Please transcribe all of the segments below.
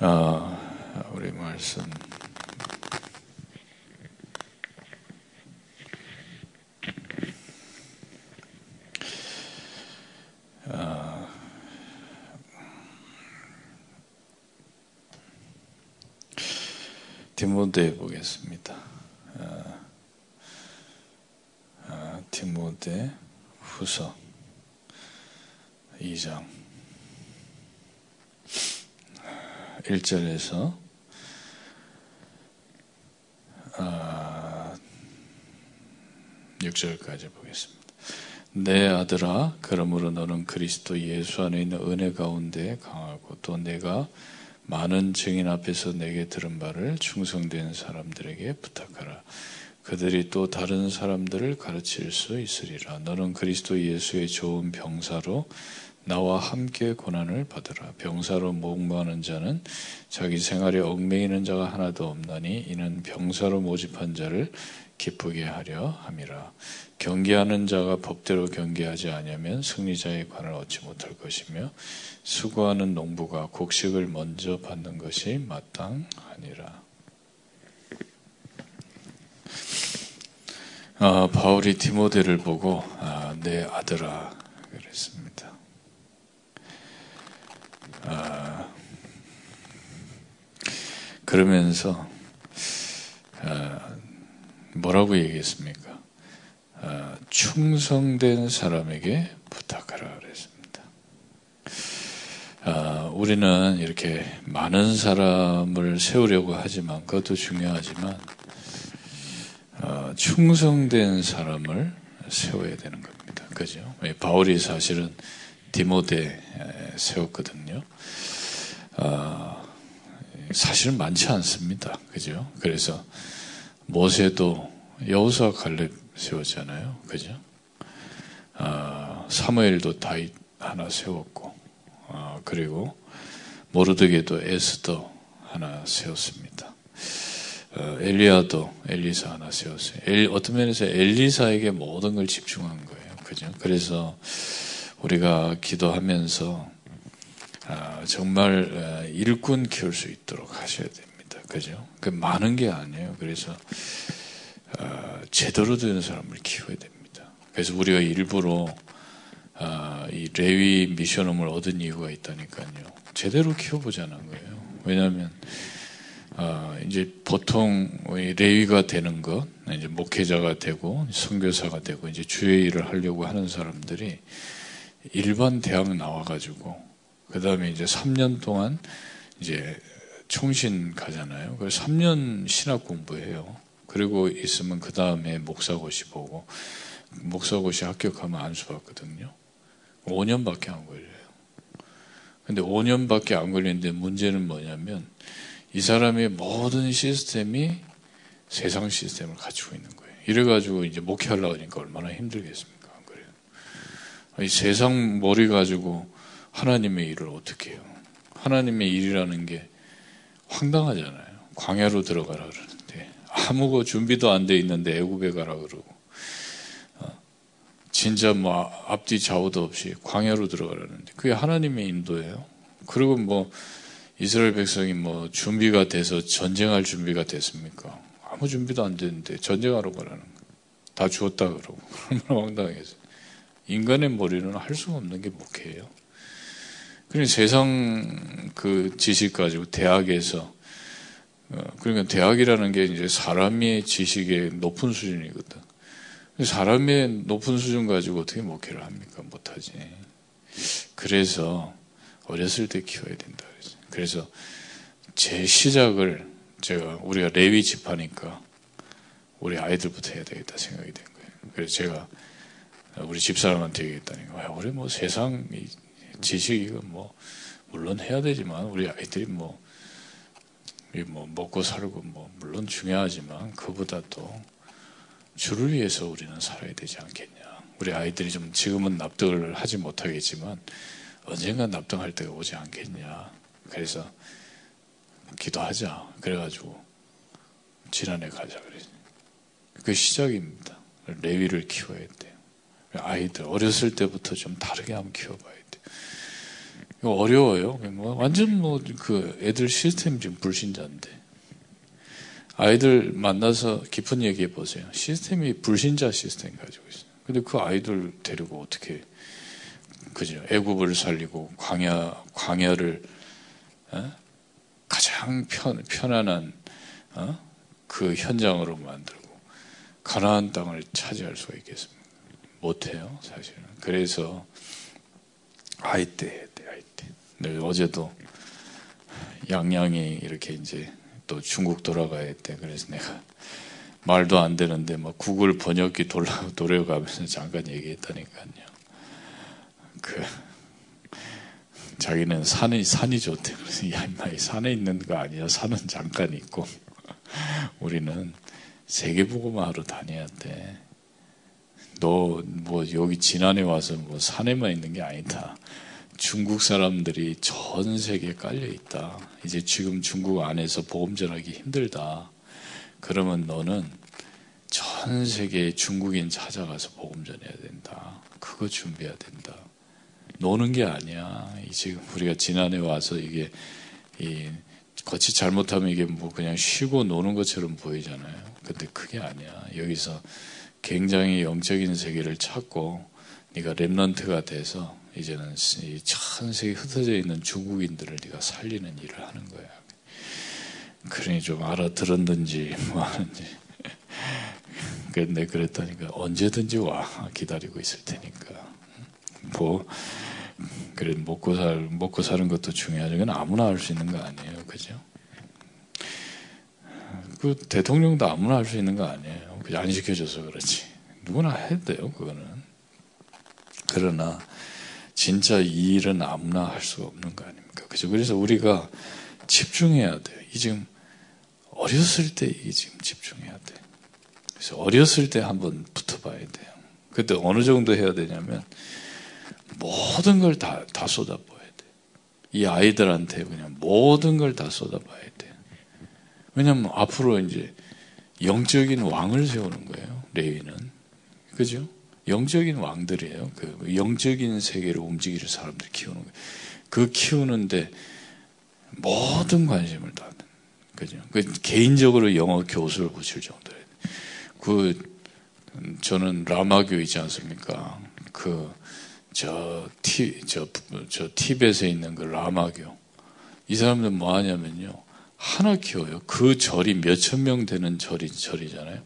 아, 우리 말씀 아, 디모데 보겠습니다. 아, 아, 디모데 후서 2장 1절에서 아, 6절까지 보겠습니다. 내 아들아, 그러므로 너는 그리스도 예수 안에 있는 은혜 가운데 강하고 또 내가 많은 증인 앞에서 내게 들은 바를 충성된 사람들에게 부탁하라. 그들이 또 다른 사람들을 가르칠 수 있으리라. 너는 그리스도 예수의 좋은 병사로 나와 함께 고난을 받으라. 병사로 목마하는 자는 자기 생활에 얽매이는 자가 하나도 없나니 이는 병사로 모집한 자를 기쁘게 하려 함이라. 경계하는 자가 법대로 경계하지 아니하면 승리자의 관을 얻지 못할 것이며 수고하는 농부가 곡식을 먼저 받는 것이 마땅하니라. 아, 바울이 디모데를 보고 아, 내 아들아 그랬습니다. 아, 그러면서 아, 뭐라고 얘기했습니까? 아, 충성된 사람에게 부탁하라 그랬습니다. 아, 우리는 이렇게 많은 사람을 세우려고 하지만 그것도 중요하지만 어, 충성된 사람을 세워야 되는 겁니다. 그죠? 바울이 사실은 디모데 세웠거든요. 어, 사실은 많지 않습니다. 그죠? 그래서 모세도 여호수아 갈렙 세웠잖아요. 그죠? 어, 사무엘도 다윗 하나 세웠고, 어, 그리고 모르드게도 에스더 하나 세웠습니다. 어, 엘리야도 엘리사 하나 세웠어요. 엘, 어떤 면에서 엘리사에게 모든 걸 집중한 거예요. 그죠? 그래서 우리가 기도하면서 아, 정말 어, 일꾼 키울 수 있도록 하셔야 됩니다. 그죠? 그 많은 게 아니에요. 그래서 어, 제대로 되는 사람을 키워야 됩니다. 그래서 우리가 일부러 아, 이 레위 미션홈을 얻은 이유가 있다니까요. 제대로 키워보자는 거예요. 왜냐하면 어, 이제 보통 레위가 되는 것, 이제 목회자가 되고 선교사가 되고 이제 주의 일을 하려고 하는 사람들이 일반 대학 나와가지고 그 다음에 이제 3년 동안 이제 총신 가잖아요. 그래서 3년 신학 공부해요. 그리고 있으면 그 다음에 목사고시 보고 목사고시 합격하면 안수 받거든요. 5년밖에 안 걸려요. 근데 5년밖에 안 걸리는데 문제는 뭐냐면 이 사람의 모든 시스템이 세상 시스템을 갖추고 있는 거예요. 이래가지고 이제 목회하려고 하니까 얼마나 힘들겠습니까? 이 세상 머리 가지고 하나님의 일을 어떻게 해요? 하나님의 일이라는 게 황당하잖아요. 광야로 들어가라 그러는데 아무 거 준비도 안 돼 있는데 애굽에 가라 그러고 어, 진짜 뭐 앞뒤 좌우도 없이 광야로 들어가라는데 그게 하나님의 인도예요. 그리고 뭐 이스라엘 백성이 뭐 준비가 돼서 전쟁할 준비가 됐습니까? 아무 준비도 안 됐는데 전쟁하러 가라는 거. 다 죽었다 그러고 얼마나 황당하겠어요. 인간의 머리는 할 수가 없는 게 목회예요. 그러니 세상 그 지식 가지고 대학에서 어, 그러니까 대학이라는 게 이제 사람의 지식의 높은 수준이거든. 사람의 높은 수준 가지고 어떻게 목회를 합니까? 못하지. 그래서 어렸을 때 키워야 된다. 그래서 제 시작을 제가 우리가 레위 집하니까 우리 아이들부터 해야 되겠다 생각이 된 거예요. 그래서 제가 우리 집사람한테 얘기했다니까 우리 뭐 세상 지식이 뭐 물론 해야 되지만 우리 아이들이 뭐, 뭐 먹고 살고 뭐 물론 중요하지만 그보다 도 주를 위해서 우리는 살아야 되지 않겠냐. 우리 아이들이 좀 지금은 납득을 하지 못하겠지만 언젠가 납득할 때가 오지 않겠냐. 그래서 기도하자. 그래가지고 지난해 가자 그랬어요. 그 시작입니다. 레위를 키워야 돼요. 아이들 어렸을 때부터 좀 다르게 한번 키워봐야 돼요. 어려워요. 뭐 완전 뭐 그 애들 시스템 지금 불신자인데 아이들 만나서 깊은 얘기해 보세요. 시스템이 불신자 시스템 가지고 있어요. 근데 그 아이들 데리고 어떻게 그죠? 애굽을 살리고 광야 광야를 어? 가장 편, 편안한 어? 그 현장으로 만들고 가나안 땅을 차지할 수가 있겠습니까? 못해요, 사실은. 그래서 아이 때 해야 돼, 아이 때. 네, 어제도 양양이 이렇게 이제 또 중국 돌아가야 돼. 그래서 내가 말도 안 되는데 막 구글 번역기 돌아, 돌려가면서 잠깐 얘기했다니까요. 그 자기는 산이 산이 좋대. 그래서 야 임마 산에 있는 거 아니야. 산은 잠깐 있고 우리는 세계 보고만 하러 다녀야 돼. 너 뭐 여기 지난해 와서 뭐 산에만 있는 게 아니다. 중국 사람들이 전 세계에 깔려 있다. 이제 지금 중국 안에서 보험 전하기 힘들다. 그러면 너는 전 세계 중국인 찾아가서 보험 전해야 된다. 그거 준비해야 된다. 노는 게 아니야. 지금 우리가 지난해 와서 이게 이 거치 잘못하면 이게 뭐 그냥 쉬고 노는 것처럼 보이잖아요. 근데 그게 아니야. 여기서 굉장히 영적인 세계를 찾고 네가 랩런트가 돼서 이제는 전 세계 흩어져 있는 중국인들을 네가 살리는 일을 하는 거야. 그러니 좀 알아들었는지 뭐 하는지. 근데 그랬다니까 언제든지 와 기다리고 있을 테니까. 뭐 그래 먹고 살 먹고 사는 것도 중요하죠. 그건 아무나 할 수 있는 거 아니에요, 그죠? 그 대통령도 아무나 할 수 있는 거 아니에요. 그냥 안 시켜줘서 그렇지. 누구나 해야 돼요, 그거는. 그러나 진짜 이 일은 아무나 할 수가 없는 거 아닙니까? 그죠? 그래서 우리가 집중해야 돼요. 이 지금 어렸을 때 이게 지금 집중해야 돼. 그래서 어렸을 때 한번 붙어봐야 돼요. 그때 어느 정도 해야 되냐면 모든 걸 다 다 쏟아부어야 돼. 이 아이들한테 그냥 모든 걸 다 쏟아봐야 돼. 왜냐면 앞으로 이제 영적인 왕을 세우는 거예요. 레위는 그죠? 영적인 왕들이에요. 그 영적인 세계를 움직이는 사람들 키우는 거예요. 그 키우는데 모든 관심을 다 그죠? 그 개인적으로 영어 교수를 붙일 정도예요. 그 저는 라마 교 있지 않습니까? 그 저 티, 저, 저 티벳에 있는 그 라마 교. 이 사람들 뭐 하냐면요. 하나 키워요. 그 절이 몇천 명 되는 절이, 절이잖아요.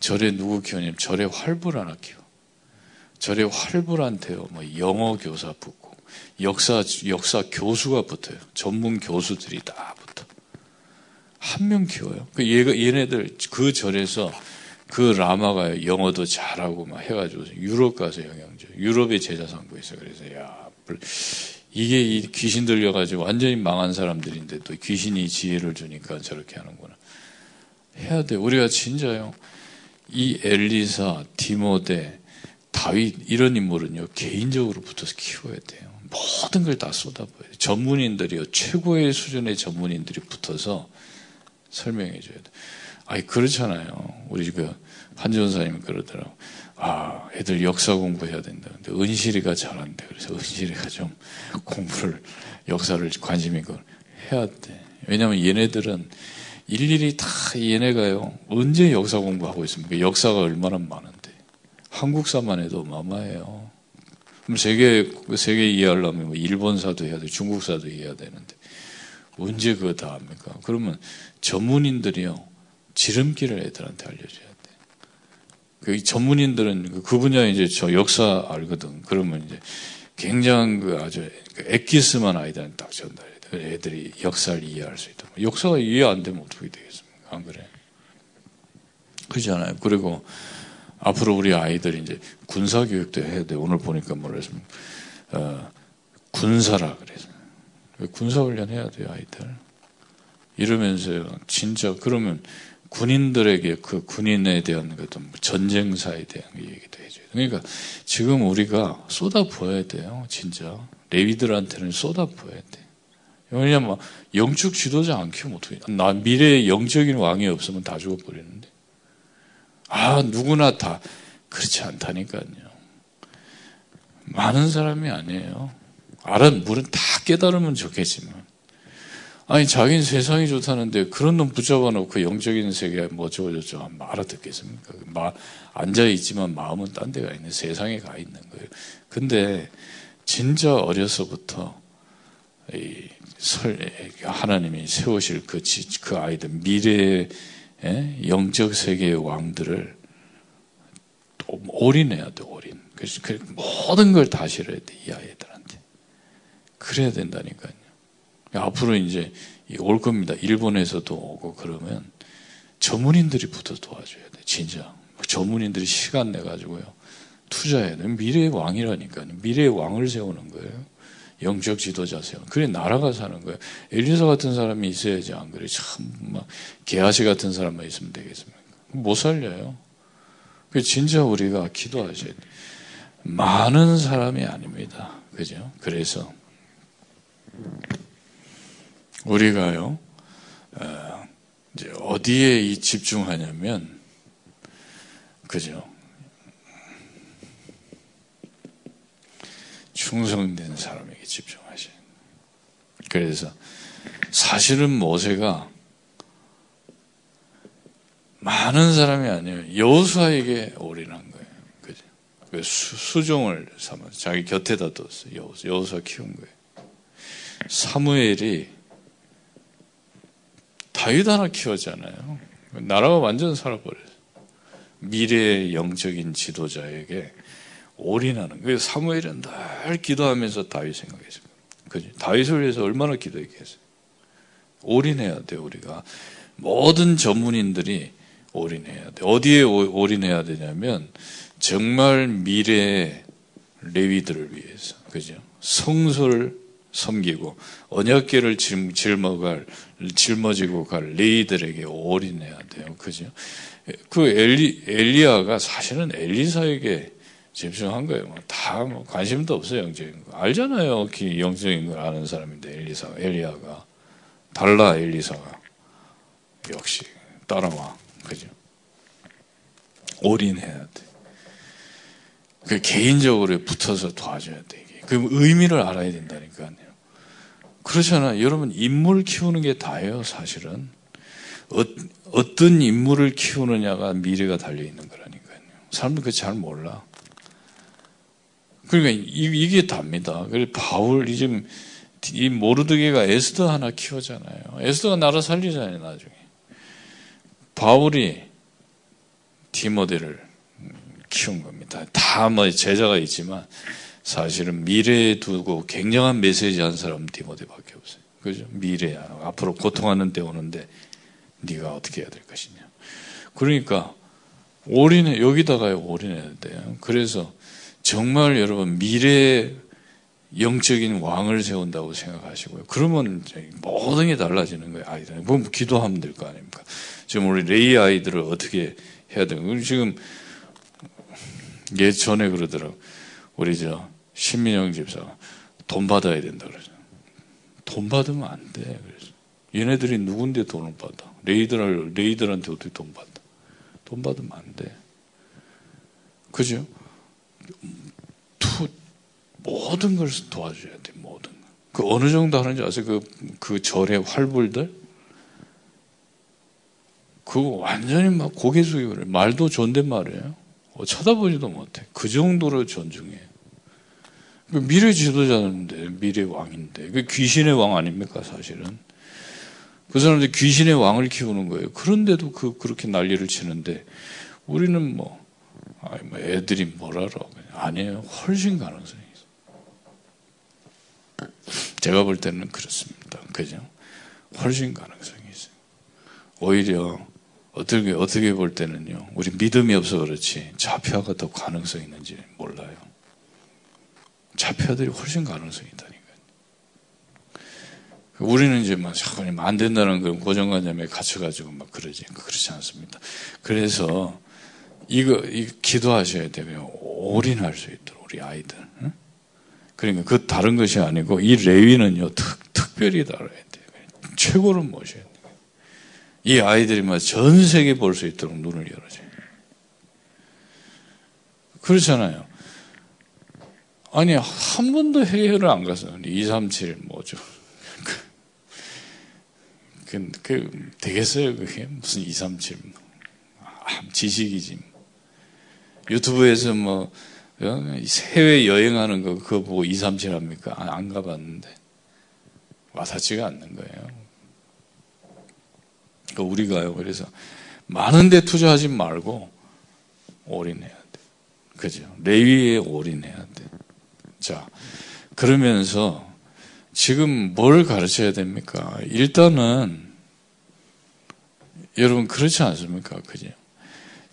절에 누구 키우냐면 절에 활불 하나 키워. 절에 활불한테요. 뭐 영어 교사 붙고, 역사, 역사 교수가 붙어요. 전문 교수들이 다 붙어. 한 명 키워요. 그 얘가, 얘네들 그 절에서 그 라마가 영어도 잘하고 막 해가지고 유럽 가서 영양제 유럽에 제자 삼고 있어. 그래서 야 이게 이 귀신 들려가지고 완전히 망한 사람들인데 또 귀신이 지혜를 주니까 저렇게 하는구나. 해야 돼. 우리가 진짜요. 이 엘리사, 디모데, 다윗 이런 인물은요 개인적으로 붙어서 키워야 돼요. 모든 걸 다 쏟아부어야 돼. 전문인들이요 최고의 수준의 전문인들이 붙어서 설명해 줘야 돼. 아니 그렇잖아요. 우리 그 한지원사님이 그러더라고. 아, 애들 역사 공부해야 된다. 근데 은실이가 잘한대. 그래서 은실이가 좀 공부를 역사를 관심 있고 해야 돼. 왜냐하면 얘네들은 일일이 다 얘네가요. 언제 역사 공부하고 있습니까? 역사가 얼마나 많은데. 한국사만 해도 어마어마해요. 그럼 세계 세계 이해하려면 뭐 일본사도 해야 돼, 중국사도 해야 되는데 언제 그거 다 합니까? 그러면 전문인들이요. 지름길을 애들한테 알려줘야 돼. 그 전문인들은 그 분야 이제 저 역사 알거든. 그러면 이제 굉장한 그 아주 그 엑기스만 아이들한테 딱 전달해. 애들이 역사를 이해할 수 있다. 역사가 이해 안 되면 어떻게 되겠습니까? 안 그래? 그렇잖아요. 그리고 앞으로 우리 아이들이 이제 군사 교육도 해야 돼. 오늘 보니까 뭐랬습니까? 어, 군사라 그래서 군사 훈련 해야 돼요 아이들. 이러면서 진짜 그러면 군인들에게 그 군인에 대한 어떤 뭐 전쟁사에 대한 얘기도 해줘요. 그러니까 지금 우리가 쏟아 부어야 돼요. 진짜 레위들한테는 쏟아 부어야 돼. 왜냐면 영축 지도자 안 키우면 어떻게? 나 미래에 영적인 왕이 없으면 다 죽어버리는데. 아 누구나 다 그렇지 않다니까요. 많은 사람이 아니에요. 알아, 물은 다 깨달으면 좋겠지만. 아니, 자기는 세상이 좋다는데 그런 놈 붙잡아 놓고 영적인 세계 뭐 저저저 알아듣겠습니까? 마, 앉아 있지만 마음은 딴 데가 있는 세상에 가 있는 거예요. 근데 진짜 어려서부터 이 설, 하나님이 세우실 그, 그 아이들, 미래의 영적 세계의 왕들을 또 올인해야 돼, 올인. 그래서 그 모든 걸 다 실어야 돼, 이 아이들한테. 그래야 된다니까요. 앞으로 이제 올 겁니다. 일본에서도 오고 그러면 전문인들이 붙어 도와줘야 돼, 진짜. 전문인들이 시간 내 가지고요. 투자해야 돼. 미래의 왕이라니까요. 미래의 왕을 세우는 거예요. 영적 지도자 세우 그래, 나라가 사는 거예요. 엘리사 같은 사람이 있어야지, 안 그래. 참, 막, 게하시 같은 사람만 있으면 되겠습니까? 못 살려요. 그 진짜 우리가 기도하셔야 돼. 많은 사람이 아닙니다. 그죠? 그래서, 우리가요, 어, 이제 어디에 집중하냐면, 그죠? 충성된 사람에게 집중하셔요. 그래서 사실은 모세가 많은 사람이 아니에요. 여호수아에게 올인한 거예요. 그죠? 그 수종을 삼아서 자기 곁에다 뒀어요. 여호수, 여호수아 키운 거예요. 사무엘이 다윗 하나 키웠잖아요. 나라가 완전 살아버렸어요. 미래의 영적인 지도자에게 올인하는 거예요. 사무엘은 늘 기도하면서 다윗 생각했어요. 그지? 다윗을 위해서 얼마나 기도했겠어요. 올인해야 돼 우리가 모든 전문인들이 올인해야 돼. 어디에 올인해야 되냐면 정말 미래의 레위들을 위해서, 그죠? 성소를 섬기고 언약계를 짊어갈 짊어지고 갈 레이들에게 올인해야 돼요. 그죠? 그 엘리 엘리야가 사실은 엘리사에게 집중한 거예요. 뭐다뭐 관심도 없어요, 영적인 거. 알잖아요. 영적인 걸 아는 사람인데, 엘리사, 엘리야가. 달라, 엘리사가. 역시, 따라와. 그죠? 올인해야 돼. 그 개인적으로 붙어서 도와줘야 돼. 그 의미를 알아야 된다니까요. 그렇잖아. 여러분, 인물 키우는 게 다예요, 사실은. 어, 어떤 인물을 키우느냐가 미래가 달려있는 거라니까요. 사람들 그거 잘 몰라. 그러니까 이, 게 답니다. 그래서 바울, 지금 이 모르드게가 에스더 하나 키우잖아요. 에스더가 나라 살리잖아요, 나중에. 바울이 디모데를 키운 겁니다. 다 뭐 제자가 있지만 사실은 미래에 두고 굉장한 메시지 한 사람은 디모데밖에 없어요. 그죠? 미래야. 앞으로 고통하는 때 오는데 네가 어떻게 해야 될 것이냐. 그러니까 올인해 여기다가 올인해야 돼요. 그래서 정말 여러분 미래 영적인 왕을 세운다고 생각하시고요. 그러면 모든 게 달라지는 거예요. 아이들. 뭐 기도하면 될 거 아닙니까? 지금 우리 레이 아이들을 어떻게 해야 되는 지금 예전에 그러더라고. 우리 저 신민영 집사가 돈 받아야 된다 그러죠. 돈 받으면 안 돼. 그래서 얘네들이 누군데 돈을 받아? 레이들 레이들한테 어떻게 돈 받아? 돈 받으면 안 돼. 그죠? 투, 모든 걸 도와줘야 돼, 모든 걸. 그 어느 정도 하는지 아세요? 그, 그 절의 활불들? 그거 완전히 막 고개 숙이고 그래. 말도 존댓말이에요. 어, 쳐다보지도 못해. 그 정도로 존중해. 그 미래 지도자인데, 미래 왕인데. 그 귀신의 왕 아닙니까, 사실은? 그 사람들 귀신의 왕을 키우는 거예요. 그런데도 그, 그렇게 난리를 치는데, 우리는 뭐, 아이, 뭐 애들이 뭐라러. 아니에요. 훨씬 가능성이 있어요. 제가 볼 때는 그렇습니다. 그죠? 훨씬 가능성이 있어요. 오히려 어떻게, 어떻게 볼 때는요, 우리 믿음이 없어 그렇지, 자폐아가 더 가능성이 있는지 몰라요. 자폐아들이 훨씬 가능성이 있다니까요. 우리는 이제 막, 자꾸만 안 된다는 그 고정관념에 갇혀가지고 막 그러지. 그렇지 않습니다. 그래서 이거, 이 기도하셔야 되면 올인할 수 있도록 우리 아이들. 응? 그러니까 그 다른 것이 아니고 이 레위는요 특, 특별히 다뤄야 돼요. 최고로 모셔야 돼요. 이 아이들이 전 세계 볼 수 있도록 눈을 열어줘요. 그렇잖아요. 아니, 한 번도 해외를 안 가서, 237 뭐죠. 그, 그, 되겠어요, 그게? 무슨 237. 아, 지식이지. 유튜브에서 뭐, 어? 해외 여행하는 거, 그거 보고 237 합니까? 아, 안 가봤는데. 와닿지가 않는 거예요. 그러니까 우리가요, 그래서 많은데 투자하지 말고 올인해야 돼. 그죠? 레위에 올인해야 돼. 자, 그러면서 지금 뭘 가르쳐야 됩니까? 일단은 여러분 그렇지 않습니까? 그죠?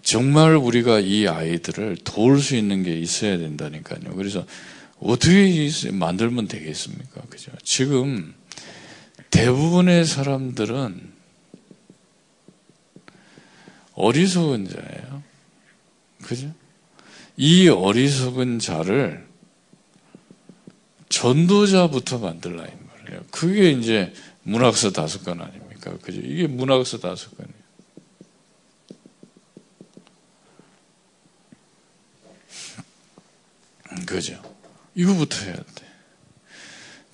정말 우리가 이 아이들을 도울 수 있는 게 있어야 된다니까요. 그래서 어떻게 만들면 되겠습니까? 그죠? 지금 대부분의 사람들은 어리석은 자예요. 그죠? 이 어리석은 자를 전도자부터 만들라 이 말이에요. 그게 이제 문학서 다섯 권 아닙니까? 그죠? 이게 문학서 다섯 권이에요. 그죠? 이거부터 해야 돼.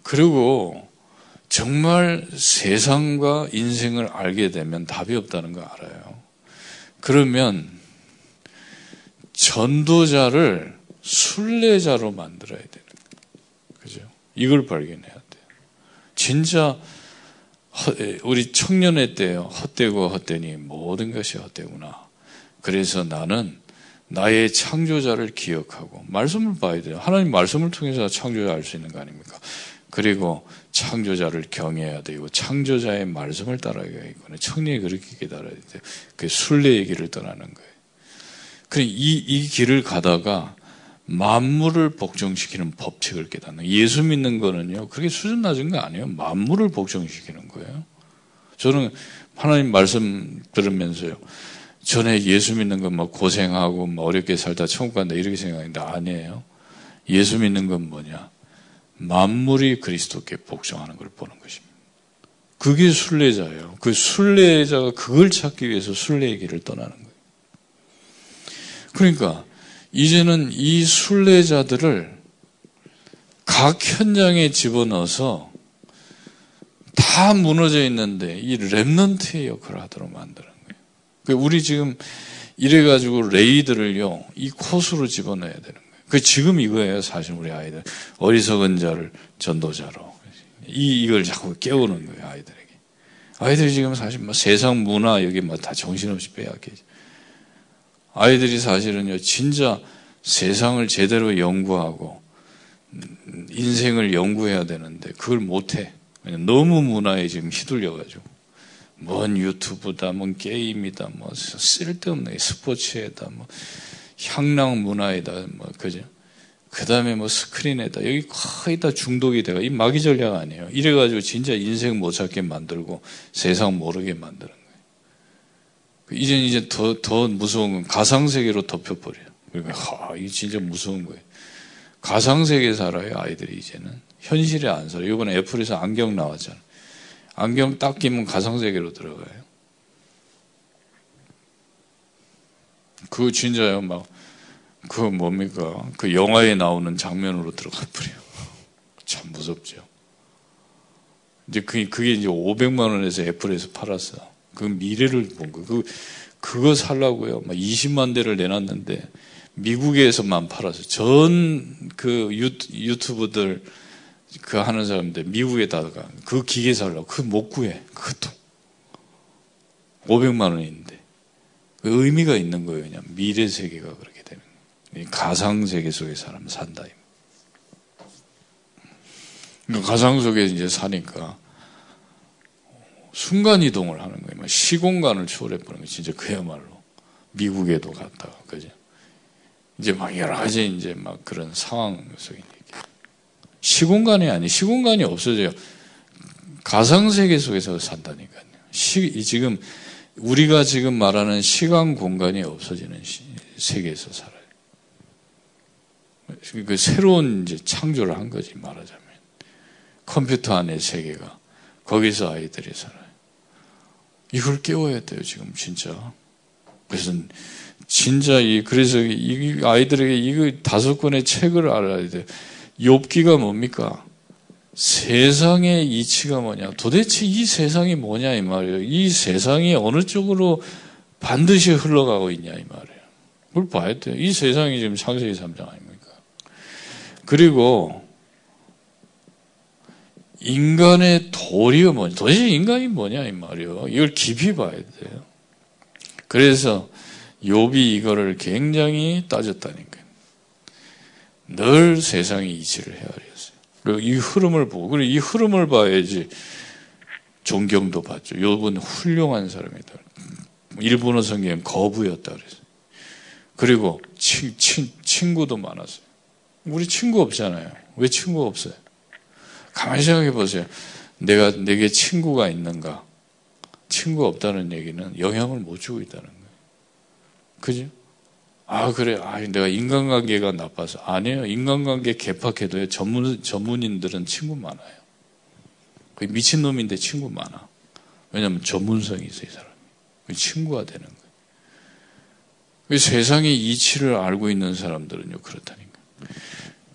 그리고 정말 세상과 인생을 알게 되면 답이 없다는 거 알아요. 그러면 전도자를 순례자로 만들어야. 그죠? 이걸 발견해야 돼요. 진짜 우리 청년의 때요. 헛되고 헛되니 모든 것이 헛되구나. 그래서 나는 나의 창조자를 기억하고 말씀을 봐야 돼요. 하나님 말씀을 통해서 창조자 알 수 있는 거 아닙니까? 그리고 창조자를 경외해야 되고 창조자의 말씀을 따라가야겠구나. 청년이 그렇게 깨달아야 돼요. 그 순례의 길을 떠나는 거예요. 그래 이, 이 길을 가다가 만물을 복종시키는 법칙을 깨닫는 예수 믿는 거는요. 그렇게 수준 낮은 거 아니에요. 만물을 복종시키는 거예요. 저는 하나님 말씀 들으면서요. 전에 예수 믿는 건뭐 고생하고 뭐 어렵게 살다 천국 간다 이렇게 생각했는데 아니에요. 예수 믿는 건 뭐냐? 만물이 그리스도께 복종하는 걸 보는 것입니다. 그게 순례자예요. 그 순례자가 그걸 찾기 위해서 순례의 길을 떠나는 거예요. 그러니까 이제는 이 순례자들을 각 현장에 집어넣어서 다 무너져 있는데 이 랩넌트의 역할을 하도록 만드는 거예요. 그 우리 지금 이래가지고 레이들을요, 이 코스로 집어넣어야 되는 거예요. 그 지금 이거예요, 사실 우리 아이들. 어리석은 자를 전도자로. 이, 이걸 자꾸 깨우는 거예요, 아이들에게. 아이들이 지금 사실 뭐 세상 문화, 여기 뭐 다 정신없이 빼앗겨. 아이들이 사실은요, 진짜 세상을 제대로 연구하고, 인생을 연구해야 되는데, 그걸 못해. 너무 문화에 지금 휘둘려가지고. 뭔 유튜브다, 뭔 게임이다, 뭐 쓸데없는 스포츠에다, 뭐 향락 문화에다, 뭐 그죠? 그 다음에 뭐 스크린에다 여기 거의 다 중독이 돼가 이 마귀 전략 아니에요. 이래가지고 진짜 인생 못 찾게 만들고 세상 모르게 만드는. 이제 이제 더 더 무서운 건 가상 세계로 덮여버려요. 그러니까 하, 이 진짜 무서운 거예요. 가상 세계 살아요 아이들이 이제는 현실에 안 살아요. 이번에 애플에서 안경 나왔잖아요. 안경 딱 끼면 가상세계로 들어가요. 그 진짜요, 막, 그 뭡니까? 그 영화에 나오는 장면으로 들어가 버려요. 참 무섭죠. 이제 그게, 그게 이제 500만 원에서 애플에서 팔았어. 그 미래를 본 거. 그, 그거 살라고요. 막 20만 대를 내놨는데, 미국에서만 팔았어. 전그 유튜브들, 그 하는 사람들 미국에다가 그 기계 살라고 그 못 구해 그것도 500만 원인데 그 의미가 있는 거예요 그냥 미래 세계가 그렇게 되는 거예요 가상 세계 속에 사람 산다 그러니까 가상 속에 이제 사니까 순간 이동을 하는 거예요 시공간을 초월해 보는 거예요 진짜 그야말로 미국에도 갔다가 그죠 이제 막 여러 가지 이제 막 그런 상황 속에 시공간이 아니 시공간이 없어져요. 가상 세계 속에서 산다니까요. 시, 지금 우리가 지금 말하는 시간 공간이 없어지는 시, 세계에서 살아요. 그 새로운 이제 창조를 한 거지 말하자면 컴퓨터 안의 세계가 거기서 아이들이 살아요. 이걸 깨워야 돼요 지금 진짜. 그래서 진짜 이 그래서 이 아이들에게 이거 다섯 권의 책을 알아야 돼. 욥기가 뭡니까? 세상의 이치가 뭐냐? 도대체 이 세상이 뭐냐 이 말이에요. 이 세상이 어느 쪽으로 반드시 흘러가고 있냐 이 말이에요. 그걸 봐야 돼요. 이 세상이 지금 창세기 3장 아닙니까? 그리고 인간의 도리가 뭐냐? 도대체 인간이 뭐냐 이 말이에요. 이걸 깊이 봐야 돼요. 그래서 욥이 이거를 굉장히 따졌다니까요. 늘 세상의 이치를 헤아렸어요. 그리고 이 흐름을 보고 그리고 이 흐름을 봐야지 존경도 받죠. 욥은 훌륭한 사람이다. 일본어 성경 거부였다 그랬어요. 그리고 치, 치, 친구도 많았어요. 우리 친구 없잖아요. 왜 친구 없어요? 가만히 생각해 보세요. 내가 내게 친구가 있는가? 친구 없다는 얘기는 영향을 못 주고 있다는 거예요. 그죠? 아, 그래. 아, 내가 인간관계가 나빠서. 아니에요. 인간관계 개팍해도요. 전문, 전문인들은 친구 많아요. 그 미친놈인데 친구 많아. 왜냐면 전문성이 있어요, 이 사람이. 친구가 되는 거예요. 세상의 이치를 알고 있는 사람들은요, 그렇다니까.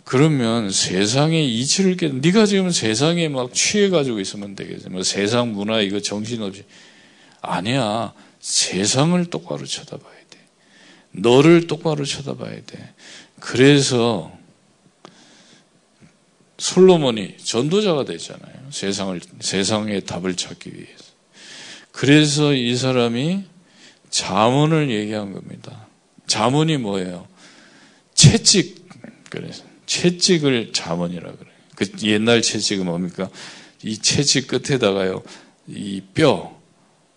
그러면 세상의 이치를 깨, 네가 지금 세상에 막 취해 가지고 있으면 되겠어. 뭐 세상 문화 이거 정신없이. 아니야. 세상을 똑바로 쳐다봐야 돼. 너를 똑바로 쳐다봐야 돼. 그래서 솔로몬이 전도자가 됐잖아요. 세상을, 세상의 답을 찾기 위해서. 그래서 이 사람이 자문을 얘기한 겁니다. 자문이 뭐예요? 채찍. 그래서 채찍을 자문이라 그래요. 그 옛날 채찍은 뭡니까? 이 채찍 끝에다가요, 이 뼈,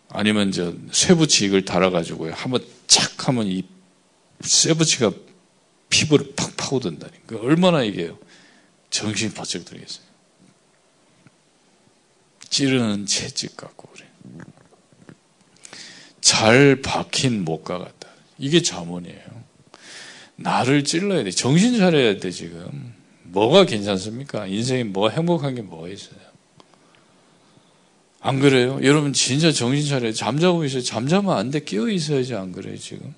아니면 저 쇠붙이 이걸 달아가지고요, 한번 착 하면 이 쇠붙이가 피부를 팍 파고든다니까. 얼마나 이게요, 정신이 바짝 들겠어요. 찌르는 채찍 갖고 그래. 잘 박힌 목과 같다. 이게 자문이에요. 나를 찔러야 돼. 정신 차려야 돼, 지금. 뭐가 괜찮습니까? 인생에 뭐 행복한 게 뭐가 있어요? 안 그래요? 여러분 진짜 정신 차려요. 잠자고 있어요. 잠자면 안 돼. 깨어 있어야지 안 그래요, 지금?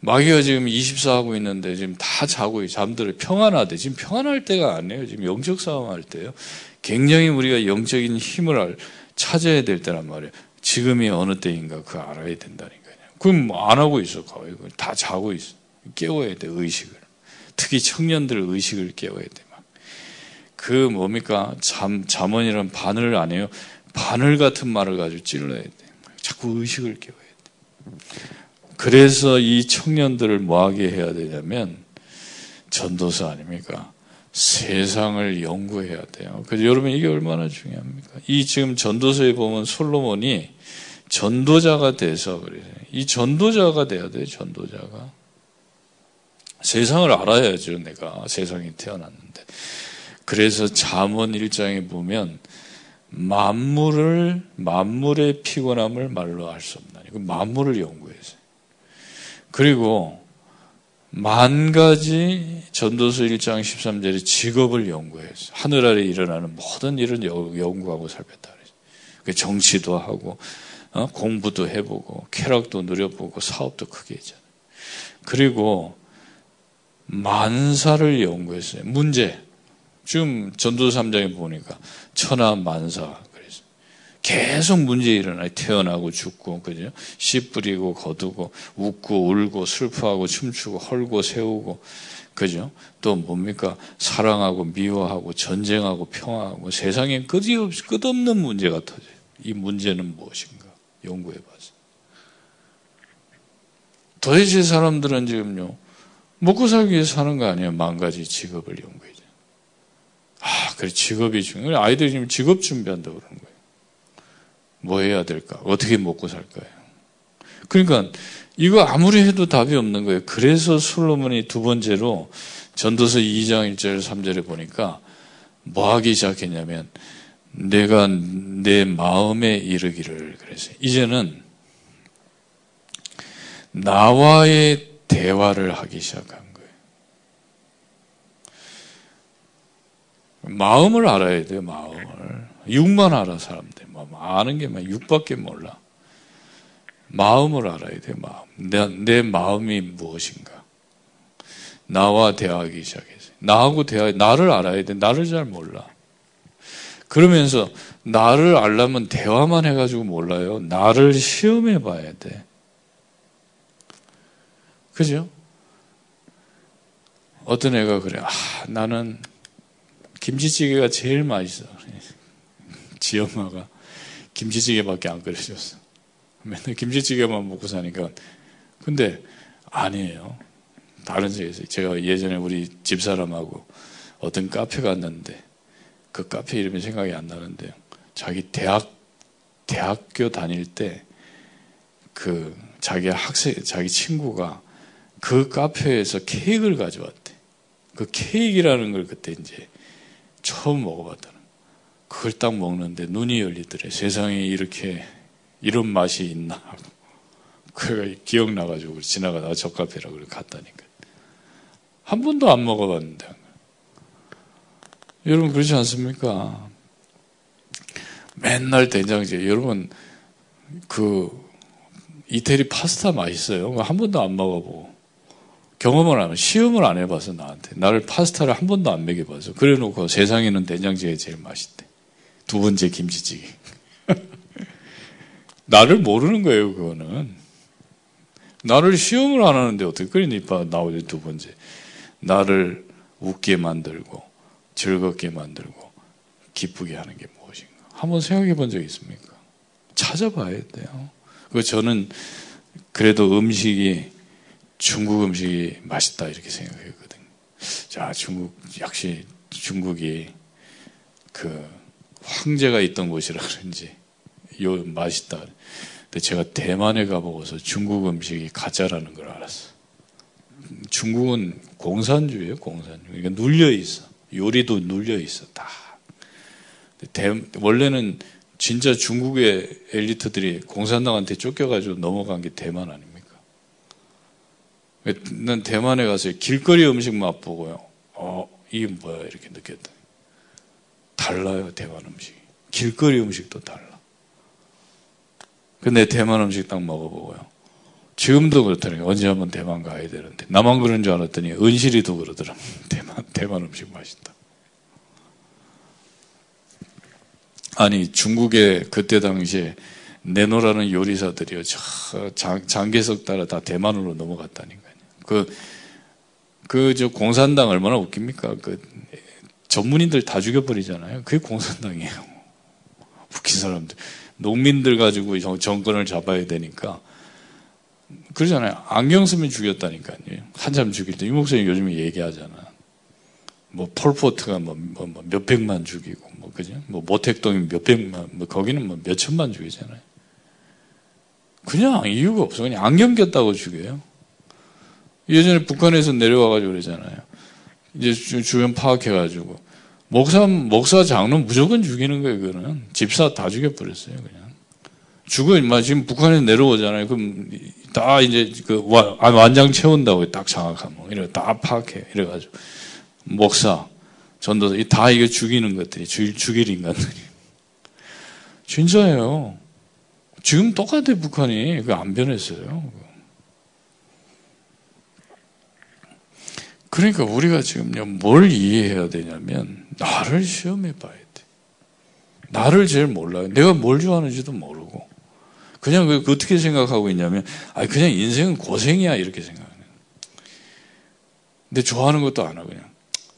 마귀가 지금 24 하고 있는데 지금 다 자고 잠들어 평안하대. 지금 평안할 때가 아니에요. 지금 영적 싸움 할 때요. 굉장히 우리가 영적인 힘을 찾아야 될 때란 말이에요. 지금이 어느 때인가 그거 알아야 된다니까요. 그럼 안 하고 있어, 거의. 다 자고 있어. 깨워야 돼, 의식을. 특히 청년들 의식을 깨워야 돼. 막. 그 뭡니까? 잠, 잠언이란 바늘 안 해요. 바늘 같은 말을 가지고 찔러야 돼. 자꾸 의식을 깨워야 돼. 그래서 이 청년들을 뭐하게 해야 되냐면, 전도서 아닙니까? 세상을 연구해야 돼요. 그래서 여러분 이게 얼마나 중요합니까? 이 지금 전도서에 보면 솔로몬이 전도자가 돼서 그래요. 이 전도자가 돼야 돼요, 전도자가. 세상을 알아야죠, 내가. 세상에 태어났는데. 그래서 잠언 1장에 보면 만물을 만물의 피곤함을 말로 할 수 없나니. 그 만물을 연구해서. 그리고 만 가지 전도서 1장 13절에 직업을 연구해서 하늘 아래 일어나는 모든 일을 연구하고 살폈다. 그 정치도 하고 어? 공부도 해보고 쾌락도 누려보고 사업도 크게 했잖아요. 그리고 만사를 연구했어요. 문제. 지금 전도 3장에 보니까 천하 만사 그래서 계속 문제 일어나요. 태어나고 죽고 그죠? 씨 뿌리고 거두고 웃고 울고 슬퍼하고 춤추고 헐고 세우고 그죠? 또 뭡니까? 사랑하고 미워하고 전쟁하고 평화하고 세상에 끝없이 끝없는 문제가 터져요. 이 문제는 무엇인가? 연구해 봤어요. 도대체 사람들은 지금요. 먹고 살기 위해서 사는 거 아니에요. 만 가지 직업을 연구해야 돼요. 아, 그래, 직업이 중요해요. 아이들이 지금 직업 준비한다고 그러는 거예요. 뭐 해야 될까? 어떻게 먹고 살까요? 그러니까, 이거 아무리 해도 답이 없는 거예요. 그래서 솔로몬이 두 번째로 전도서 2장 1절 3절에 보니까 뭐 하기 시작했냐면, 내가 내 마음에 이르기를 그랬어요. 이제는 나와의 대화를 하기 시작한 거예요. 마음을 알아야 돼요, 마음을. 육만 알아, 사람들. 뭐, 아는 게막 육밖에 몰라. 마음을 알아야 돼, 마음. 내, 내 마음이 무엇인가. 나와 대화하기 시작했어요. 나하고 대화, 나를 알아야 돼. 나를 잘 몰라. 그러면서 나를 알려면 대화만 해가지고 몰라요. 나를 시험해 봐야 돼. 그죠? 어떤 애가 그래. 아, 나는 김치찌개가 제일 맛있어. 지 엄마가 김치찌개밖에 안 끓여줬어. 맨날 김치찌개만 먹고 사니까. 근데 아니에요. 다른 지에서 제가 예전에 우리 집 사람하고 어떤 카페 갔는데 그 카페 이름이 생각이 안 나는데 자기 대학 대학교 다닐 때 그 자기 학생 자기 친구가 그 카페에서 케이크를 가져왔대. 그 케이크라는 걸 그때 이제 처음 먹어봤다는. 그걸 딱 먹는데 눈이 열리더래. 세상에 이렇게 이런 맛이 있나 하고. 그가 기억나가지고 지나가다가 저 카페라고 갔다니까. 한 번도 안 먹어봤는데. 여러분 그렇지 않습니까? 맨날 된장찌개. 여러분 그 이태리 파스타 맛있어요. 한 번도 안 먹어보고 경험을 안 해. 시험을 안 해봐서 나한테 나를 파스타를 한 번도 안 먹여봐서 그래 놓고 세상에는 된장찌개 제일 맛있대. 두 번째 김치찌개. 나를 모르는 거예요. 그거는 나를 시험을 안 하는데 어떻게 그러니까 나오지 두 번째 나를 웃게 만들고 즐겁게 만들고 기쁘게 하는 게 무엇인가? 한번 생각해 본 적 있습니까? 찾아봐야 돼요. 그 저는 그래도 음식이 중국 음식이 맛있다 이렇게 생각했거든요. 자, 중국 역시 중국이 그 황제가 있던 곳이라 그런지 요 맛있다. 근데 제가 대만에 가보고서 중국 음식이 가짜라는 걸 알았어. 중국은 공산주의예요, 공산주의. 그러니까 눌려 있어. 요리도 눌려 있어, 다. 대, 원래는 진짜 중국의 엘리트들이 공산당한테 쫓겨가지고 넘어간 게 대만 아닙니까? 난 대만에 가서 길거리 음식 맛보고요. 어, 이게 뭐야? 이렇게 느꼈다. 달라요, 대만 음식이. 길거리 음식도 달라. 근데 대만 음식 딱 먹어보고요. 지금도 그렇더라고요. 언제 한번 대만 가야 되는데. 나만 그런 줄 알았더니 은실이도 그러더라고요. 대만, 대만 음식 맛있다. 아니, 중국에 그때 당시에 내노라는 요리사들이요. 저 장, 장계석 따라 다 대만으로 넘어갔다니까요. 그, 그, 저, 공산당 얼마나 웃깁니까? 그, 전문인들 다 죽여버리잖아요. 그게 공산당이에요. 웃긴 사람들. 농민들 가지고 정권을 잡아야 되니까. 그러잖아요. 안경 쓰면 죽였다니까요. 한참 죽일 때. 이 목사님 요즘에 얘기하잖아. 뭐, 폴포트가 뭐, 뭐, 뭐 몇백만 죽이고, 뭐, 그죠? 뭐, 모택동이 몇백만, 뭐, 거기는 뭐 몇천만 죽이잖아요. 그냥 이유가 없어. 그냥 안경 꼈다고 죽여요. 예전에 북한에서 내려와가지고 그러잖아요. 이제 주변 파악해가지고. 목사, 목사 장로는 무조건 죽이는 거예요, 그거는. 집사 다 죽여버렸어요, 그냥. 죽어, 인마. 지금 북한에서 내려오잖아요. 그럼 다 이제 그 완장 채운다고 딱 장악하면. 이래 다 파악해. 이래가지고. 목사, 전도사, 다 이게 죽이는 것들이, 죽일 인간들이. 진짜예요. 지금 똑같아, 북한이. 그 안 변했어요. 그러니까 우리가 지금요, 뭘 이해해야 되냐면, 나를 시험해 봐야 돼. 나를 제일 몰라요. 내가 뭘 좋아하는지도 모르고. 그냥 그 어떻게 생각하고 있냐면, 아 그냥 인생은 고생이야, 이렇게 생각해요. 근데 좋아하는 것도 안 하고, 그냥.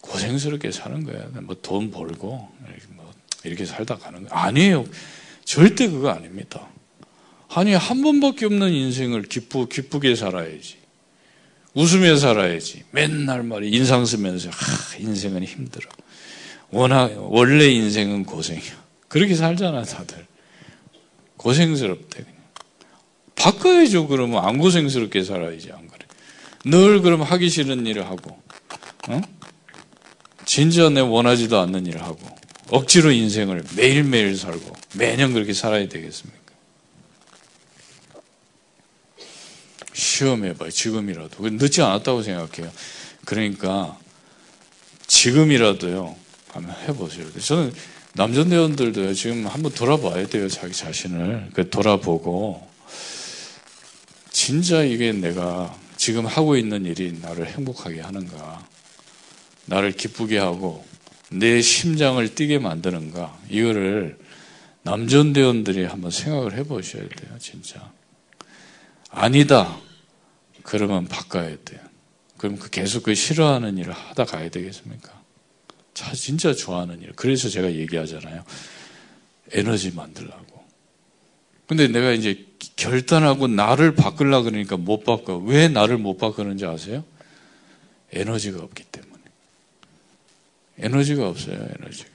고생스럽게 사는 거야. 뭐 돈 벌고, 뭐 이렇게 살다 가는 거야. 아니에요. 절대 그거 아닙니다. 아니, 한 번밖에 없는 인생을 기쁘, 기쁘게 살아야지. 웃으며 살아야지. 맨날 말이 인상 쓰면서 하, 인생은 힘들어. 워낙 원래 인생은 고생이야. 그렇게 살잖아 다들. 고생스럽대 그냥. 바꿔야죠 그러면 안 고생스럽게 살아야지 안 그래. 늘 그럼 하기 싫은 일을 하고, 어? 진짜 내 원하지도 않는 일을 하고 억지로 인생을 매일매일 살고 매년 그렇게 살아야 되겠습니까? 시험해봐요. 지금이라도. 늦지 않았다고 생각해요. 그러니까 지금이라도요. 한번 해보세요. 저는 남전대원들도요. 지금 한번 돌아봐야 돼요. 자기 자신을. 그 돌아보고 진짜 이게 내가 지금 하고 있는 일이 나를 행복하게 하는가, 나를 기쁘게 하고 내 심장을 뛰게 만드는가, 이거를 남전대원들이 한번 생각을 해보셔야 돼요, 진짜. 아니다. 그러면 바꿔야 돼요. 그럼 그 계속 그 싫어하는 일을 하다 가야 되겠습니까? 자, 진짜 좋아하는 일. 그래서 제가 얘기하잖아요. 에너지 만들라고. 근데 내가 이제 결단하고 나를 바꾸려 그러니까 못 바꿔. 왜 나를 못 바꾸는지 아세요? 에너지가 없기 때문에. 에너지가 없어요, 에너지가.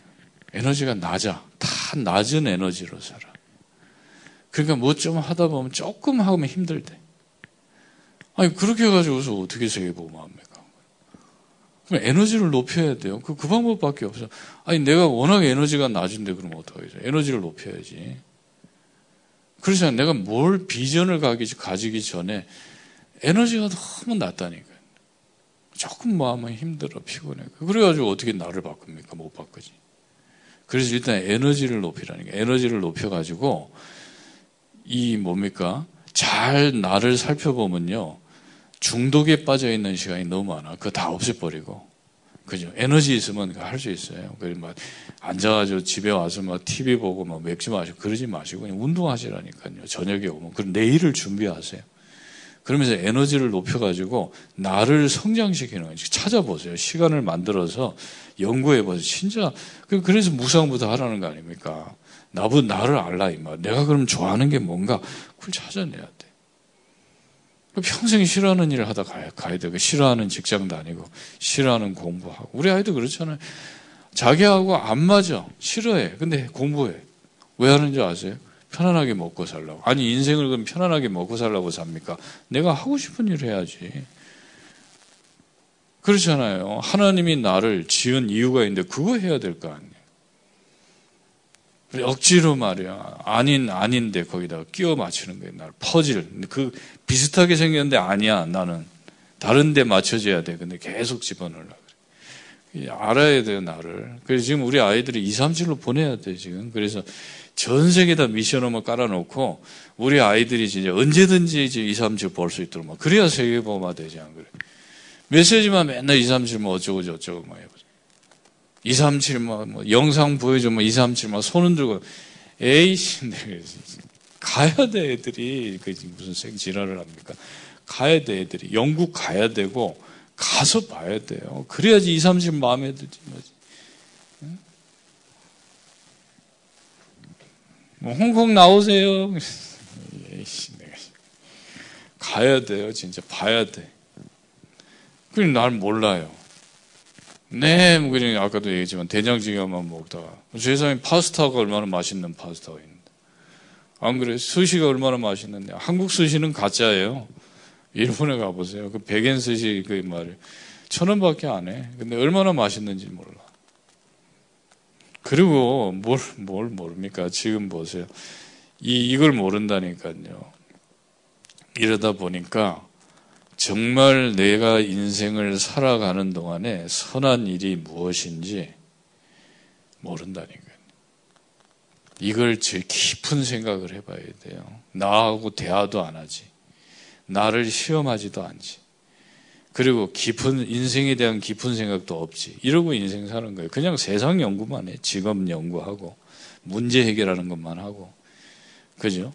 에너지가 낮아. 다 낮은 에너지로 살아. 그러니까 뭐 좀 하다 보면 조금 하면 힘들대. 아니, 그렇게 해가지고서 어떻게 세계보험합니까? 그럼 에너지를 높여야 돼요. 그, 그 방법밖에 없어. 아니, 내가 워낙 에너지가 낮은데 그러면 어떡하겠어? 에너지를 높여야지. 그래서 내가 뭘 비전을 가지기 전에 에너지가 너무 낮다니까요. 조금 마음은 힘들어, 피곤해. 그래가지고 어떻게 나를 바꿉니까? 못 바꾸지. 그래서 일단 에너지를 높이라니까. 에너지를 높여가지고 이 뭡니까? 잘 나를 살펴보면요. 중독에 빠져 있는 시간이 너무 많아. 그거 다 없애버리고. 그죠? 에너지 있으면 할 수 있어요. 그래서 막 앉아가지고 집에 와서 막 TV 보고 막 맥주 마시고 그러지 마시고 그냥 운동하시라니까요. 저녁에 오면. 그럼 내일을 준비하세요. 그러면서 에너지를 높여가지고 나를 성장시키는 거예요. 찾아보세요. 시간을 만들어서 연구해보세요. 진짜. 그, 그래서 무상부터 하라는 거 아닙니까? 나부 나를 알라, 이 말. 내가 그럼 좋아하는 게 뭔가 그걸 찾아내야 돼. 평생 싫어하는 일을 하다 가야, 가야 돼. 싫어하는 직장도 아니고, 싫어하는 공부하고. 우리 아이도 그렇잖아요. 자기하고 안 맞아. 싫어해. 근데 공부해. 왜 하는지 아세요? 편안하게 먹고 살라고. 아니, 인생을 그럼 편안하게 먹고 살라고 삽니까? 내가 하고 싶은 일을 해야지. 그렇잖아요. 하나님이 나를 지은 이유가 있는데 그거 해야 될 거 아니에요. 억지로 말이야. 아닌, 아닌데 거기다가 끼워 맞추는 거예요. 나를 퍼즐. 그 비슷하게 생겼는데 아니야. 나는. 다른 데 맞춰줘야 돼. 근데 계속 집어넣으려고 그래. 알아야 돼요, 나를. 그래서 지금 우리 아이들이 2, 3실로 보내야 돼, 지금. 그래서 전 세계다 미션홈을 깔아놓고 우리 아이들이 진짜 언제든지 이제 2, 3실 볼수 있도록 막. 그래야 세계보험화 되지 안 그래. 메시지만 맨날 2, 3실 뭐 어쩌고 저쩌고 막 해보자. 2, 3, 7, 뭐, 뭐 영상 보여주면 2, 3, 7, 막 손은 들고, 에이씨, 가야 돼, 애들이. 그 무슨 생지랄을 합니까? 가야 돼, 애들이. 영국 가야 되고, 가서 봐야 돼요. 그래야지 2, 3, 7 마음에 들지, 뭐지. 뭐, 홍콩 나오세요. 에이씨, 내가. 가야 돼요, 진짜. 봐야 돼. 그럼 날 몰라요. 네, 뭐 그냥 아까도 얘기했지만 된장찌개만 먹다가 세상에 파스타가 얼마나 맛있는 파스타가 있는데 안 그래? 스시가 얼마나 맛있는데 한국 스시는 가짜예요. 일본에 가보세요. 그 백엔 스시 그 말을 천 원밖에 안 해. 근데 얼마나 맛있는지 몰라. 그리고 뭘, 뭘 모릅니까? 지금 보세요. 이, 이걸 모른다니까요. 이러다 보니까 정말 내가 인생을 살아가는 동안에 선한 일이 무엇인지 모른다니까요. 이걸 제일 깊은 생각을 해봐야 돼요. 나하고 대화도 안 하지. 나를 시험하지도 않지. 그리고 깊은, 인생에 대한 깊은 생각도 없지. 이러고 인생 사는 거예요. 그냥 세상 연구만 해. 직업 연구하고, 문제 해결하는 것만 하고. 그죠?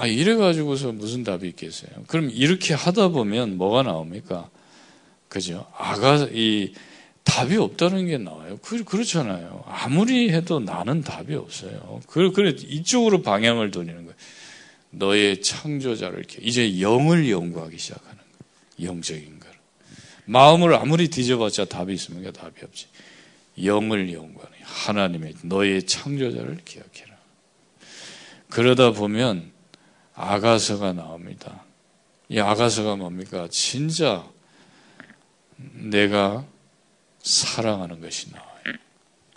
아, 이래가지고서 무슨 답이 있겠어요? 그럼 이렇게 하다 보면 뭐가 나옵니까? 그죠? 아가, 이, 답이 없다는 게 나와요. 그, 그렇잖아요. 아무리 해도 나는 답이 없어요. 그, 그래, 이쪽으로 방향을 돌리는 거예요. 너의 창조자를 이제 영을 연구하기 시작하는 거예요. 영적인 걸. 마음을 아무리 뒤져봤자 답이 있으면 답이 없지. 영을 연구하는, 하나님의, 너의 창조자를 기억해라. 그러다 보면, 아가서가 나옵니다. 이 아가서가 뭡니까? 진짜 내가 사랑하는 것이 나와요.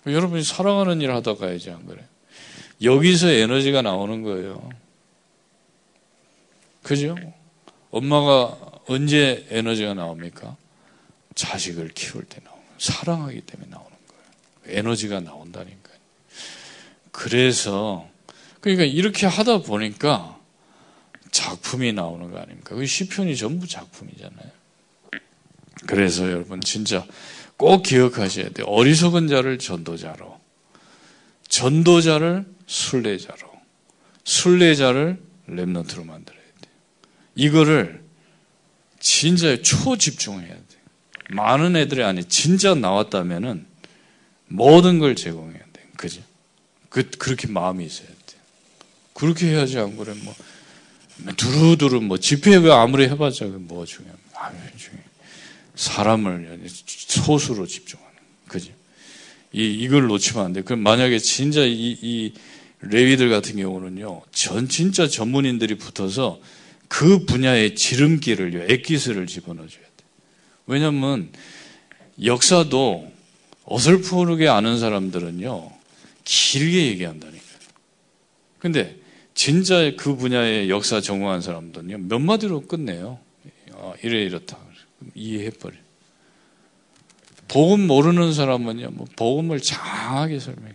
여러분이 사랑하는 일 하다 가야지 안 그래? 여기서 에너지가 나오는 거예요. 그죠? 엄마가 언제 에너지가 나옵니까? 자식을 키울 때 나오는 거예요. 사랑하기 때문에 나오는 거예요. 에너지가 나온다니까요. 그래서 그러니까 이렇게 하다 보니까 작품이 나오는 거 아닙니까? 그 시편이 전부 작품이잖아요. 그래서 여러분 진짜 꼭 기억하셔야 돼요. 어리석은 자를 전도자로, 전도자를 순례자로, 순례자를 랩런트로 만들어야 돼요. 이거를 진짜 초집중해야 돼요. 많은 애들이 아니 진짜 나왔다면은 모든 걸 제공해야 돼요. 그죠? 그, 그렇게 마음이 있어야 돼요. 그렇게 해야지 안 그래 뭐 두루두루 뭐 집회 왜 아무리 해봤자 뭐 중요합니까? 아, 중요. 사람을 소수로 집중하는 그죠? 이 이걸 놓치면 안 돼. 그럼 만약에 진짜 이, 이 레위들 같은 경우는요, 전 진짜 전문인들이 붙어서 그 분야의 지름길을요, 액기스를 집어넣어줘야 돼. 왜냐면 역사도 어설프게 아는 사람들은요, 길게 얘기한다니까요. 근데 진짜 그 분야의 역사 전공한 사람들은요, 몇 마디로 끝내요. 아, 이래 이렇다. 이해해버려. 복음 모르는 사람은요, 뭐 복음을 장하게 설명해.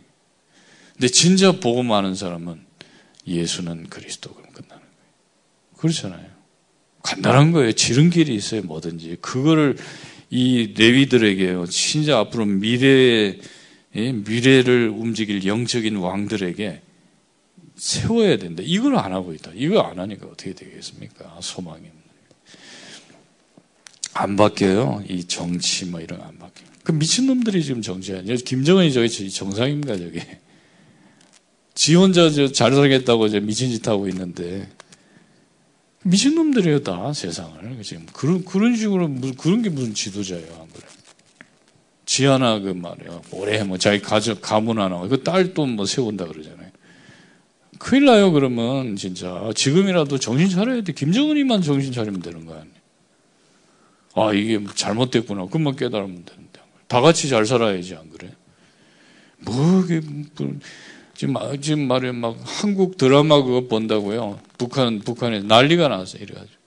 근데 진짜 복음 아는 사람은 예수는 그리스도 그럼 끝나는 거예요. 그렇잖아요. 간단한 거예요. 지름길이 있어요, 뭐든지. 그거를 이 레위들에게요, 진짜 앞으로 미래의 미래를 움직일 영적인 왕들에게 세워야 된다. 이걸 안 하고 있다. 이걸 안 하니까 어떻게 되겠습니까? 소망이 안 바뀌어요. 이 정치 뭐 이런 거안 바뀌어요. 그 미친놈들이 지금 정치하냐. 김정은이 저기 정상입니까, 저기. 지 혼자 잘 살겠다고 이제 미친 짓 하고 있는데. 미친놈들이에요, 다, 세상을. 지금. 그런, 그런 식으로, 무슨, 그런 게 무슨 지도자예요, 안 그래. 지 하나 그 말이야. 올해 뭐 자기 가족, 가문 하나. 그 딸 또 뭐 세운다 그러잖아요. 큰일 나요, 그러면, 진짜. 지금이라도 정신 차려야 돼. 김정은이만 정신 차리면 되는 거 아니에요. 아, 이게 잘못됐구나. 그만 깨달으면 되는데. 다 같이 잘 살아야지, 안 그래? 뭐, 이게, 뭐, 지금, 지금 말이야, 막, 한국 드라마 그거 본다고요. 북한, 북한에 난리가 났어요. 이래가지고.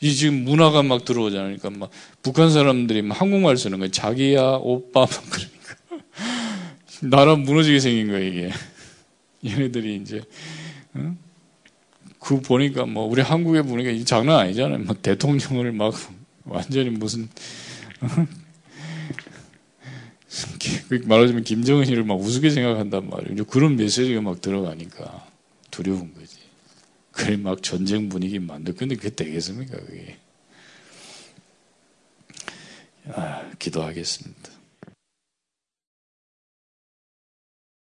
이 지금 문화가 막 들어오잖아요. 그러니까 막, 북한 사람들이 막 한국말 쓰는 거예요. 자기야, 오빠, 막 그러니까. 나라 무너지게 생긴 거예요, 이게. 얘네들이 이제, 어? 그 보니까 뭐, 우리 한국에 보니까 이 장난 아니잖아요. 뭐, 대통령을 막, 완전히 무슨 말하자면 김정은이를 막 우습게 생각한단 말이에요. 그런 메시지가 막 들어가니까 두려운 거지. 그래 막 전쟁 분위기 만들. 근데 그게 되겠습니까 그게? 아, 기도하겠습니다.